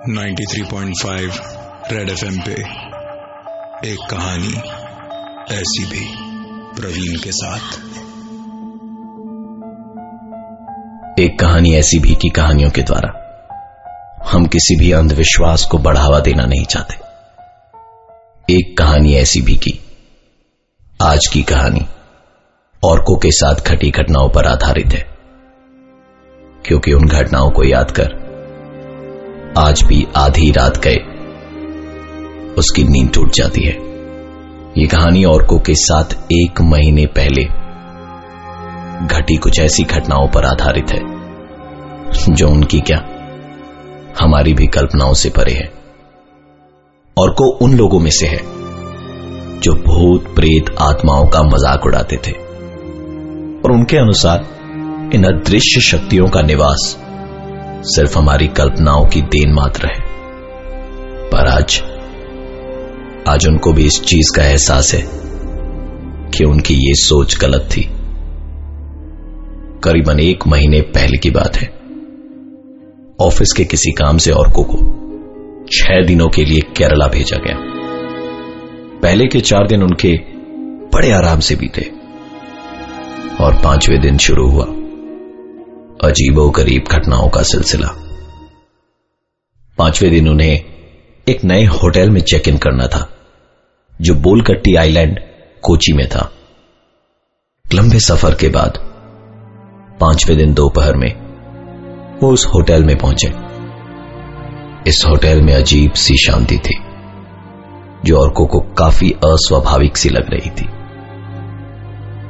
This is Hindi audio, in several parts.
93.5 रेड एफएम पे एक कहानी ऐसी भी प्रवीण के साथ। एक कहानी ऐसी भी की कहानियों के द्वारा हम किसी भी अंधविश्वास को बढ़ावा देना नहीं चाहते। एक कहानी ऐसी भी की आज की कहानी औरकों के साथ घटी घटनाओं पर आधारित है, क्योंकि उन घटनाओं को याद कर आज भी आधी रात गए। उसकी नींद टूट जाती है। ये कहानी औरकों के साथ एक महीने पहले घटी कुछ ऐसी घटनाओं पर आधारित है, जो उनकी क्या हमारी भी कल्पनाओं से परे है। और को उन लोगों में से है, जो भूत, प्रेत, आत्माओं का मज़ाक उड़ाते थे। और उनके अनुसार इन अदृश्य शक्तियों का निवास सिर्फ़ हमारी कल्पनाओं की देन मात्र है। पर आज आज उनको भी इस चीज़ का एहसास है कि उनकी ये सोच गलत थी। करीबन एक महीने पहले की बात है। ऑफ़िस के किसी काम से औरकों को छह दिनों के लिए केरला भेजा गया। पहले के चार दिन उनके बड़े आराम से बीते और पाँचवें दिन शुरू हुआ। अजीबो गरीब घटनाओं का सिलसिला। पाँचवें दिन उन्हें एक नए होटल में चेक इन करना था, जो बोलकट्टी आइलैंड, कोची में था। लंबे सफ़र के बाद, पाँचवें दिन दोपहर में, वो उस होटल में पहुँचे। इस होटल में अजीब सी शांति थी, जो औरकों को काफ़ी अस्वाभाविक सी लग रही थी।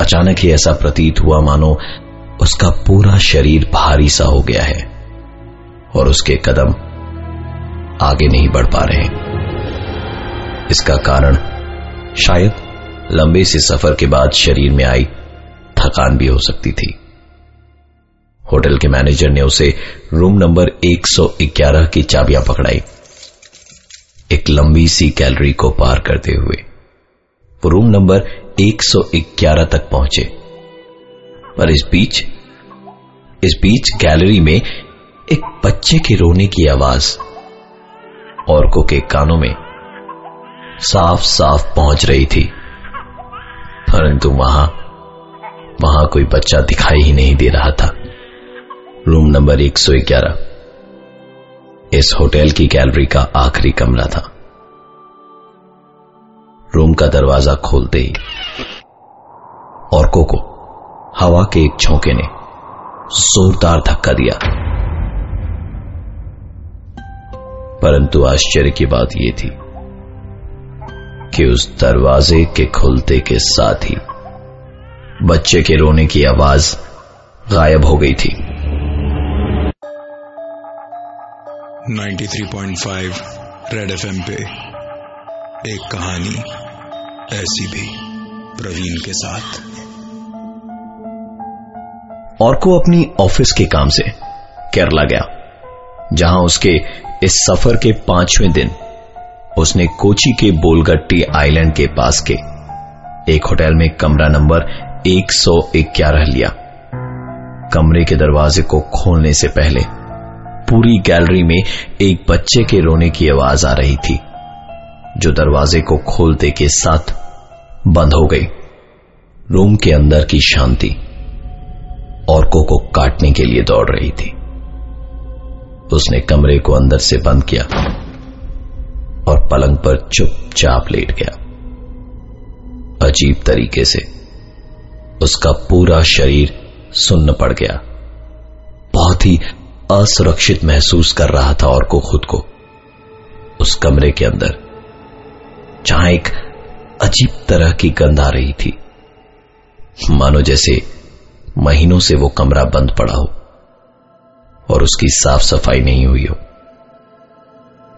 अचानक ही ऐसा प्रतीत हुआ, मानो उसका पूरा शरीर भारी सा हो गया है और उसके कदम आगे नहीं बढ़ पा रहे इसका कारण शायद लंबे से सफ़र के बाद शरीर में आई थकान भी हो सकती थी। होटल के मैनेजर ने उसे रूम नंबर 111 की चाबियाँ पकड़ाई। एक लंबी सी गैलरी को पार करते हुए वो रूम नंबर 111 तक पहुँचे। पर इस बीच इस बीच गैलरी में एक बच्चे के रोने की आवाज़ औरकों के कानों में साफ़ साफ़ पहुँच रही थी। परंतु वहाँ वहाँ कोई बच्चा दिखाई ही नहीं दे रहा था। रूम नंबर 111 इस होटल की गैलरी का आखिरी कमरा था। रूम का दरवाज़ा खोलते ही औरकों को हवा के एक झोंके ने जोरदार धक्का दिया। परंतु आश्चर्य की बात यह थी कि उस दरवाजे के खुलते के साथ ही बच्चे के रोने की आवाज़ गायब हो गई थी। 93.5 रेड एफएम पे एक कहानी ऐसी भी प्रवीण के साथ। और को अपनी ऑफ़िस के काम से, केरला गया, जहाँ उसके इस सफ़र के पाँचवें दिन, उसने कोची के बोलगट्टी आइलैंड के पास के एक होटल में कमरा नंबर 111 लिया। कमरे के दरवाजे को खोलने से पहले, पूरी गैलरी में एक बच्चे के रोने की आवाज़ आ रही थी, जो दरवाजे को खोलते के साथ बंद हो गई। रूम के अंदर की शांति। औरकों को काटने के लिए दौड़ रही थी। उसने कमरे को अंदर से बंद किया और पलंग पर चुपचाप लेट गया। अजीब तरीके से उसका पूरा शरीर सुन्न पड़ गया। बहुत ही असुरक्षित महसूस कर रहा था और को खुद को। उस कमरे के अंदर, जहाँ एक अजीब तरह की गंध आ रही थी। मानो जैसे महीनों से वो कमरा बंद पड़ा हो और उसकी साफ़ सफ़ाई नहीं हुई हो।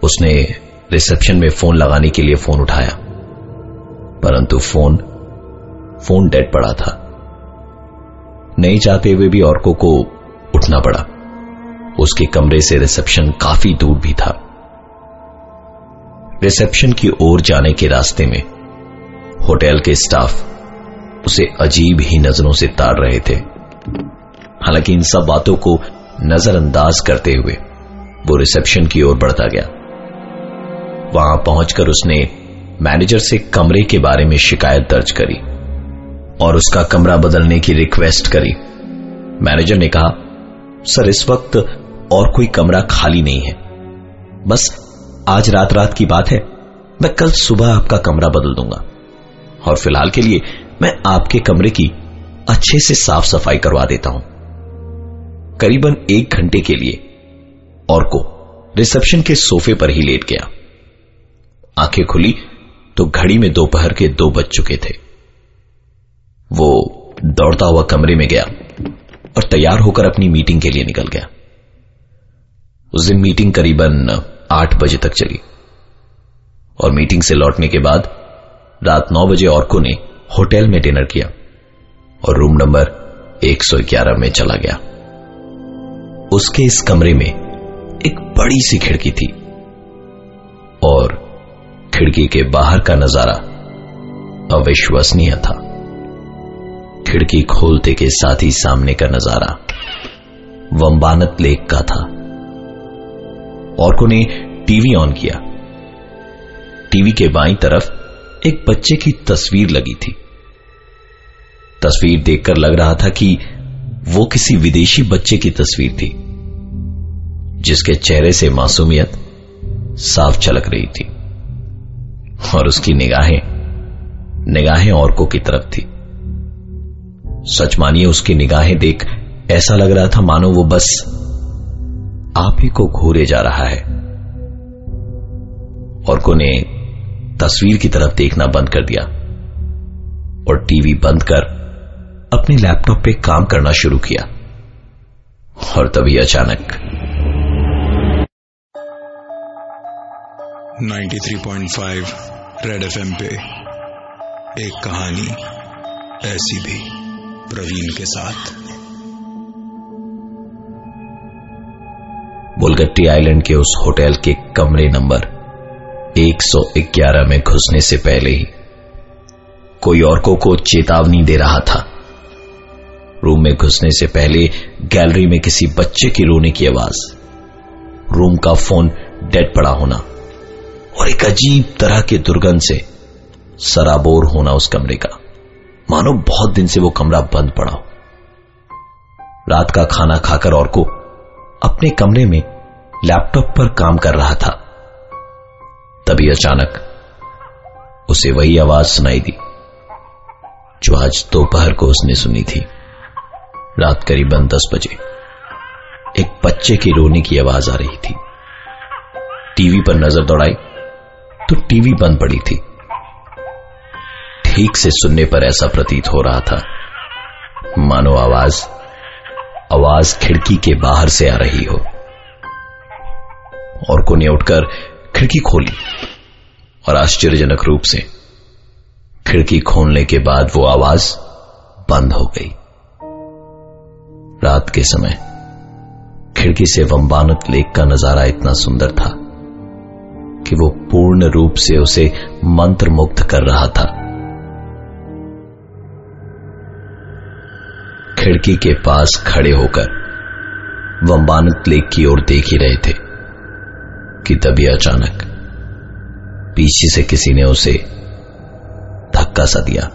उसने रिसेप्शन में फ़ोन लगाने के लिए फ़ोन उठाया, परंतु फ़ोन फ़ोन डेड पड़ा था। नहीं चाहते हुए भी औरकों को उठना पड़ा। उसके कमरे से रिसेप्शन काफ़ी दूर भी था। रिसेप्शन की ओर जाने के रास्ते में होटल के स्टाफ उसे अजीब ही नज़रों से ताड़ रहे थे। हालाँकि इन सब बातों को नजरअंदाज करते हुए वो रिसेप्शन की ओर बढ़ता गया। वहाँ पहुंचकर उसने मैनेजर से कमरे के बारे में शिकायत दर्ज करी और उसका कमरा बदलने की रिक्वेस्ट करी। मैनेजर ने कहा, सर, इस वक्त और कोई कमरा खाली नहीं है। बस आज रात रात की बात है। मैं कल सुबह आपका कमरा बदल दूँगा। और फ़िलहाल के लिए मैं आपके कमरे की अच्छे से साफ़ सफ़ाई करवा देता हूँ। करीबन एक घंटे के लिए और को रिसेप्शन के सोफे पर ही लेट गया। आँखें खुली तो घड़ी में दोपहर के दो बज चुके थे। वो दौड़ता हुआ कमरे में गया और तैयार होकर अपनी मीटिंग के लिए निकल गया। उस दिन मीटिंग करीबन आठ बजे तक चली और मीटिंग से लौटने के बाद रात नौ बजे औरको ने होटल में डिनर किया और रूम नंबर 111 में चला गया। उसके इस कमरे में एक बड़ी सी खिड़की थी और खिड़की के बाहर का नज़ारा अविश्वसनीय था। खिड़की खोलते के साथ ही सामने का नज़ारा वंबानत लेक का था। और ने टीवी ऑन किया। टीवी के बाई तरफ़ एक बच्चे की तस्वीर लगी थी। तस्वीर देखकर लग रहा था कि वो किसी विदेशी बच्चे की तस्वीर थी, जिसके चेहरे से मासूमियत साफ़ झलक रही थी और उसकी निगाहें निगाहें औरकों की तरफ़ थी। सच मानिए, उसकी निगाहें देख ऐसा लग रहा था मानो वो बस आप ही को घूरे जा रहा है। और को ने तस्वीर की तरफ़ देखना बंद कर दिया और टीवी बंद कर अपने लैपटॉप पे काम करना शुरू किया। और तभी अचानक 93.5 रेड एफएम पे एक कहानी ऐसी भी प्रवीण के साथ। बुलगट्टी आइलैंड के उस होटल के कमरे नंबर 111 में घुसने से पहले ही कोई औरकों को चेतावनी दे रहा था। रूम में घुसने से पहले गैलरी में किसी बच्चे की रोने की आवाज़। रूम का फ़ोन डेड पड़ा होना और एक अजीब तरह के दुर्गंध से सराबोर होना उस कमरे का। मानो बहुत दिन से वो कमरा बंद पड़ा हो। रात का खाना खाकर और को अपने कमरे में लैपटॉप पर काम कर रहा था। तभी अचानक उसे वही आवाज़ सुनाई दी, जो आज दोपहर को उसने सुनी थी। रात करीबन दस बजे एक बच्चे की रोने की आवाज़ आ रही थी। टीवी पर नज़र दौड़ाई तो टीवी बंद पड़ी थी। ठीक से सुनने पर ऐसा प्रतीत हो रहा था, मानो आवाज़ आवाज़ खिड़की के बाहर से आ रही हो। और को ने उठकर खिड़की खोली और आश्चर्यजनक रूप से खिड़की खोलने के बाद वो आवाज़ बंद हो गई। रात के समय खिड़की से वंबानत लेक का नज़ारा इतना सुंदर था कि वो पूर्ण रूप से उसे मंत्र मुक्त कर रहा था। खिड़की के पास खड़े होकर वंबानत लेक की ओर देख ही रहे थे। कि तभी अचानक। पीछे से किसी ने उसे धक्का सा दिया।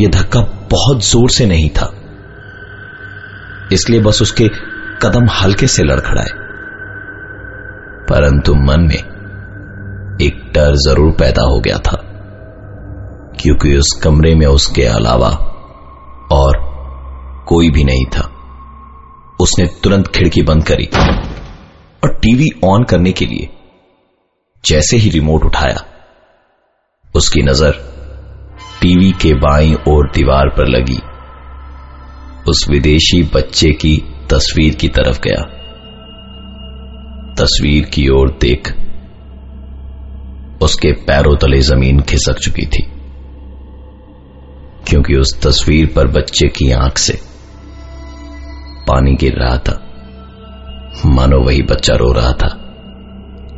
यह धक्का बहुत ज़ोर से नहीं था। इसलिए बस उसके कदम हल्के से लड़खड़ाए। परंतु मन में एक डर ज़रूर पैदा हो गया था, क्योंकि उस कमरे में उसके अलावा और कोई भी नहीं था। उसने तुरंत खिड़की बंद करी। और टीवी ऑन करने के लिए जैसे ही रिमोट उठाया, उसकी नज़र टीवी के बाई और दीवार पर लगी। उस विदेशी बच्चे की तस्वीर की तरफ़ गया। तस्वीर की ओर देख, उसके पैरों तले ज़मीन खिसक चुकी थी, क्योंकि उस तस्वीर पर बच्चे की आँख से पानी गिर रहा था। मानो वही बच्चा रो रहा था,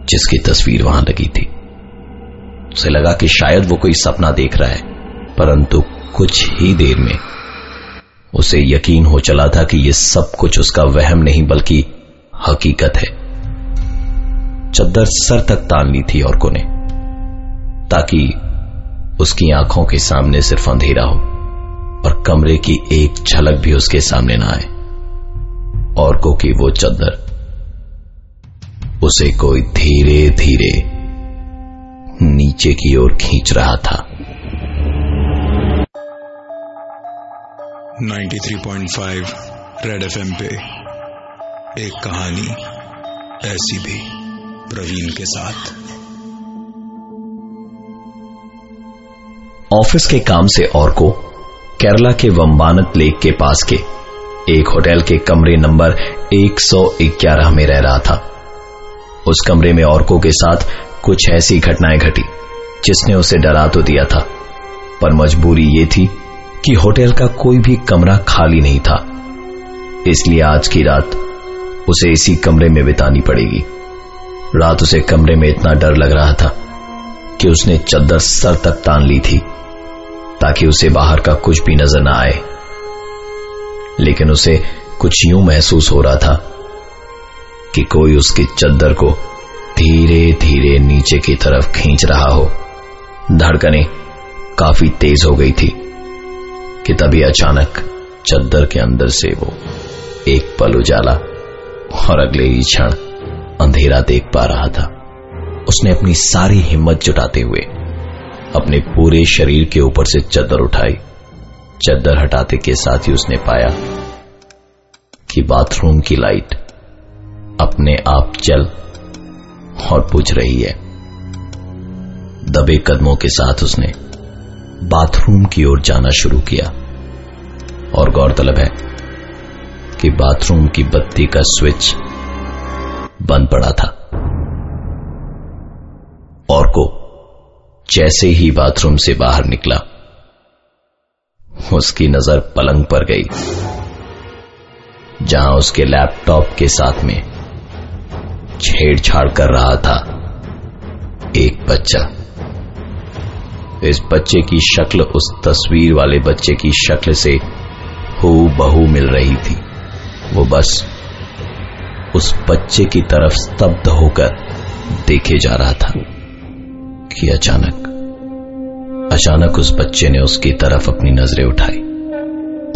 जिसकी तस्वीर वहाँ लगी थी। उसे लगा कि शायद वो कोई सपना देख रहा है, परंतु कुछ ही देर में उसे यकीन हो चला था कि यह सब कुछ उसका वहम नहीं, बल्कि हकीकत है। चद्दर सर तक तान ली थी औरकों ने, ताकि उसकी आँखों के सामने सिर्फ़ अंधेरा हो और कमरे की एक झलक भी उसके सामने ना आए। औरकों की वो चद्दर उसे कोई धीरे धीरे नीचे की ओर खींच रहा था। 93.5 रेड एफएम पे एक कहानी ऐसी भी प्रवीण के साथ। ऑफ़िस के काम से और को केरला के वम्बानत लेक के पास के एक होटल के कमरे नंबर 111 में रह रहा था। उस कमरे में औरकों के साथ कुछ ऐसी घटनाएँ घटी, जिसने उसे डरा तो दिया था, पर मजबूरी ये थी कि होटल का कोई भी कमरा खाली नहीं था। इसलिए आज की रात उसे इसी कमरे में बितानी पड़ेगी। रात उसे कमरे में इतना डर लग रहा था कि उसने चद्दर सर तक तान ली थी, ताकि उसे बाहर का कुछ भी नज़र ना आए। लेकिन उसे कुछ यूँ महसूस हो रहा था कि कोई उसकी चद्दर को धीरे धीरे नीचे की तरफ़ खींच रहा हो। धड़कने काफ़ी तेज हो गई थी कि तभी अचानक चद्दर के अंदर से वो एक पल उजाला और अगले ही क्षण अंधेरा देख पा रहा था। उसने अपनी सारी हिम्मत जुटाते हुए अपने पूरे शरीर के ऊपर से चद्दर उठाई। चद्दर हटाते के साथ ही उसने पाया कि बाथरूम की लाइट अपने आप चल और पूछ रही है। दबे कदमों के साथ उसने बाथरूम की ओर जाना शुरू किया और गौरतलब है कि बाथरूम की बत्ती का स्विच बंद पड़ा था। और को जैसे ही बाथरूम से बाहर निकला, उसकी नज़र पलंग पर गई, जहाँ उसके लैपटॉप के साथ में छेड़छाड़ कर रहा था। एक बच्चा। इस बच्चे की शक्ल उस तस्वीर वाले बच्चे की शक्ल से हु बहू मिल रही थी। वो बस उस बच्चे की तरफ़ स्तब्ध होकर देखे जा रहा था कि अचानक अचानक उस बच्चे ने उसकी तरफ़ अपनी नज़रें उठाई।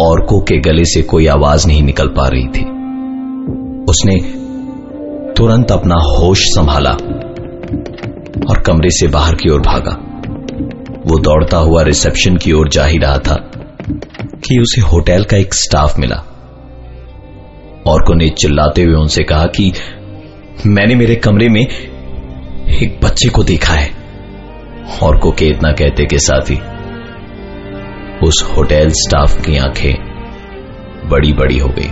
औरकों के गले से कोई आवाज़ नहीं निकल पा रही थी। उसने तुरंत अपना होश संभाला और कमरे से बाहर की ओर भागा। वो दौड़ता हुआ रिसेप्शन की ओर जा ही रहा था कि उसे होटल का एक स्टाफ मिला। और ने चिल्लाते हुए उनसे कहा कि, मैंने मेरे कमरे में एक बच्चे को देखा है। और को के इतना कहते के साथ ही उस होटल स्टाफ की आँखें बड़ी बड़ी हो गई।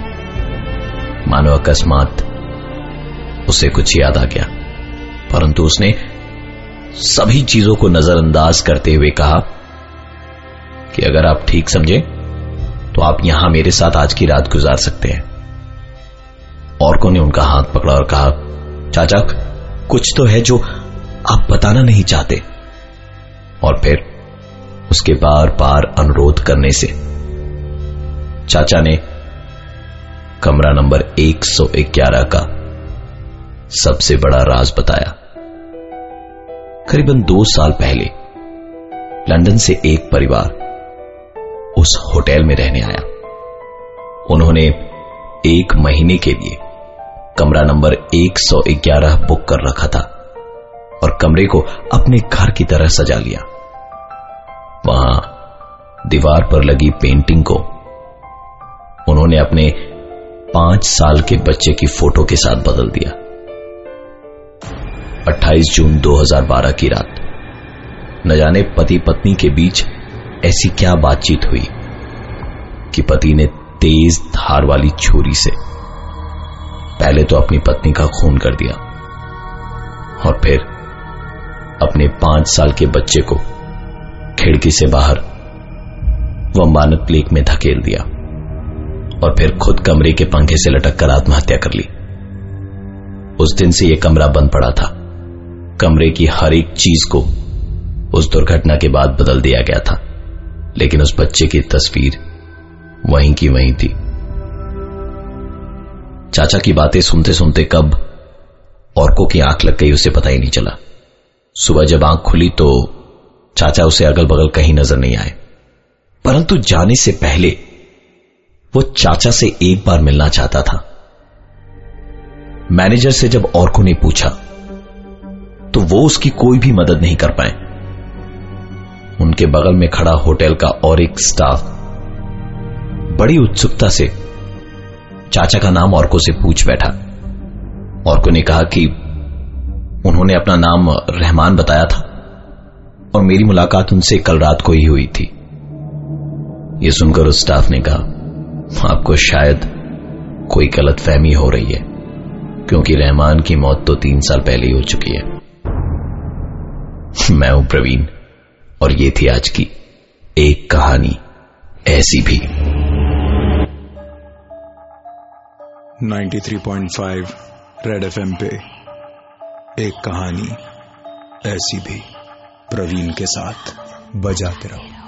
मानो अकस्मात उसे कुछ याद आ गया। परंतु उसने सभी चीज़ों को नजरअंदाज करते हुए कहा कि अगर आप ठीक समझे तो आप यहाँ मेरे साथ आज की रात गुजार सकते हैं। औरकों ने उनका हाथ पकड़ा और कहा, चाचा, कुछ तो है जो आप बताना नहीं चाहते। और फिर उसके बार बार अनुरोध करने से चाचा ने कमरा नंबर 111 का सबसे बड़ा राज बताया। करीबन दो साल पहले, लंदन से एक परिवार उस होटल में रहने आया। उन्होंने एक महीने के लिए कमरा नंबर 111 बुक कर रखा था और कमरे को अपने घर की तरह सजा लिया। वहाँ दीवार पर लगी पेंटिंग को उन्होंने अपने पाँच साल के बच्चे की फ़ोटो के साथ बदल दिया। 28 जून 2012 की रात। न जाने पति पत्नी के बीच ऐसी क्या बातचीत हुई कि पति ने तेज धार वाली छुरी से पहले तो अपनी पत्नी का खून कर दिया और फिर अपने पाँच साल के बच्चे को खिड़की से बाहर वम्बानत लेक में धकेल दिया और फिर खुद कमरे के पंखे से लटक कर आत्महत्या कर ली। उस दिन से यह कमरा बंद पड़ा था। कमरे की हर एक चीज़ को उस दुर्घटना के बाद बदल दिया गया था, लेकिन उस बच्चे की तस्वीर वहीं की वहीं थी। चाचा की बातें सुनते सुनते कब औरकों की आँख लग गई, उसे पता ही नहीं चला। सुबह जब आँख खुली तो चाचा उसे अगल बगल कहीं नज़र नहीं आए। परंतु जाने से पहले वो चाचा से एक बार मिलना चाहता था। मैनेजर से जब औरकों ने पूछा तो वो उसकी कोई भी मदद नहीं कर पाए। उनके बगल में खड़ा होटल का और एक स्टाफ बड़ी उत्सुकता से चाचा का नाम औरको से पूछ बैठा औरको ने कहा कि उन्होंने अपना नाम रहमान बताया था और मेरी मुलाकात उनसे कल रात को ही हुई थी। यह सुनकर उस स्टाफ ने कहा, आपको शायद कोई गलत फहमी हो रही है, क्योंकि रहमान की मौत तो तीन साल पहले ही हो चुकी है। मैं हूँ प्रवीण, और ये थी आज की एक कहानी ऐसी भी। 93.5 रेड एफएम पे एक कहानी ऐसी भी प्रवीण के साथ बजाते रहो।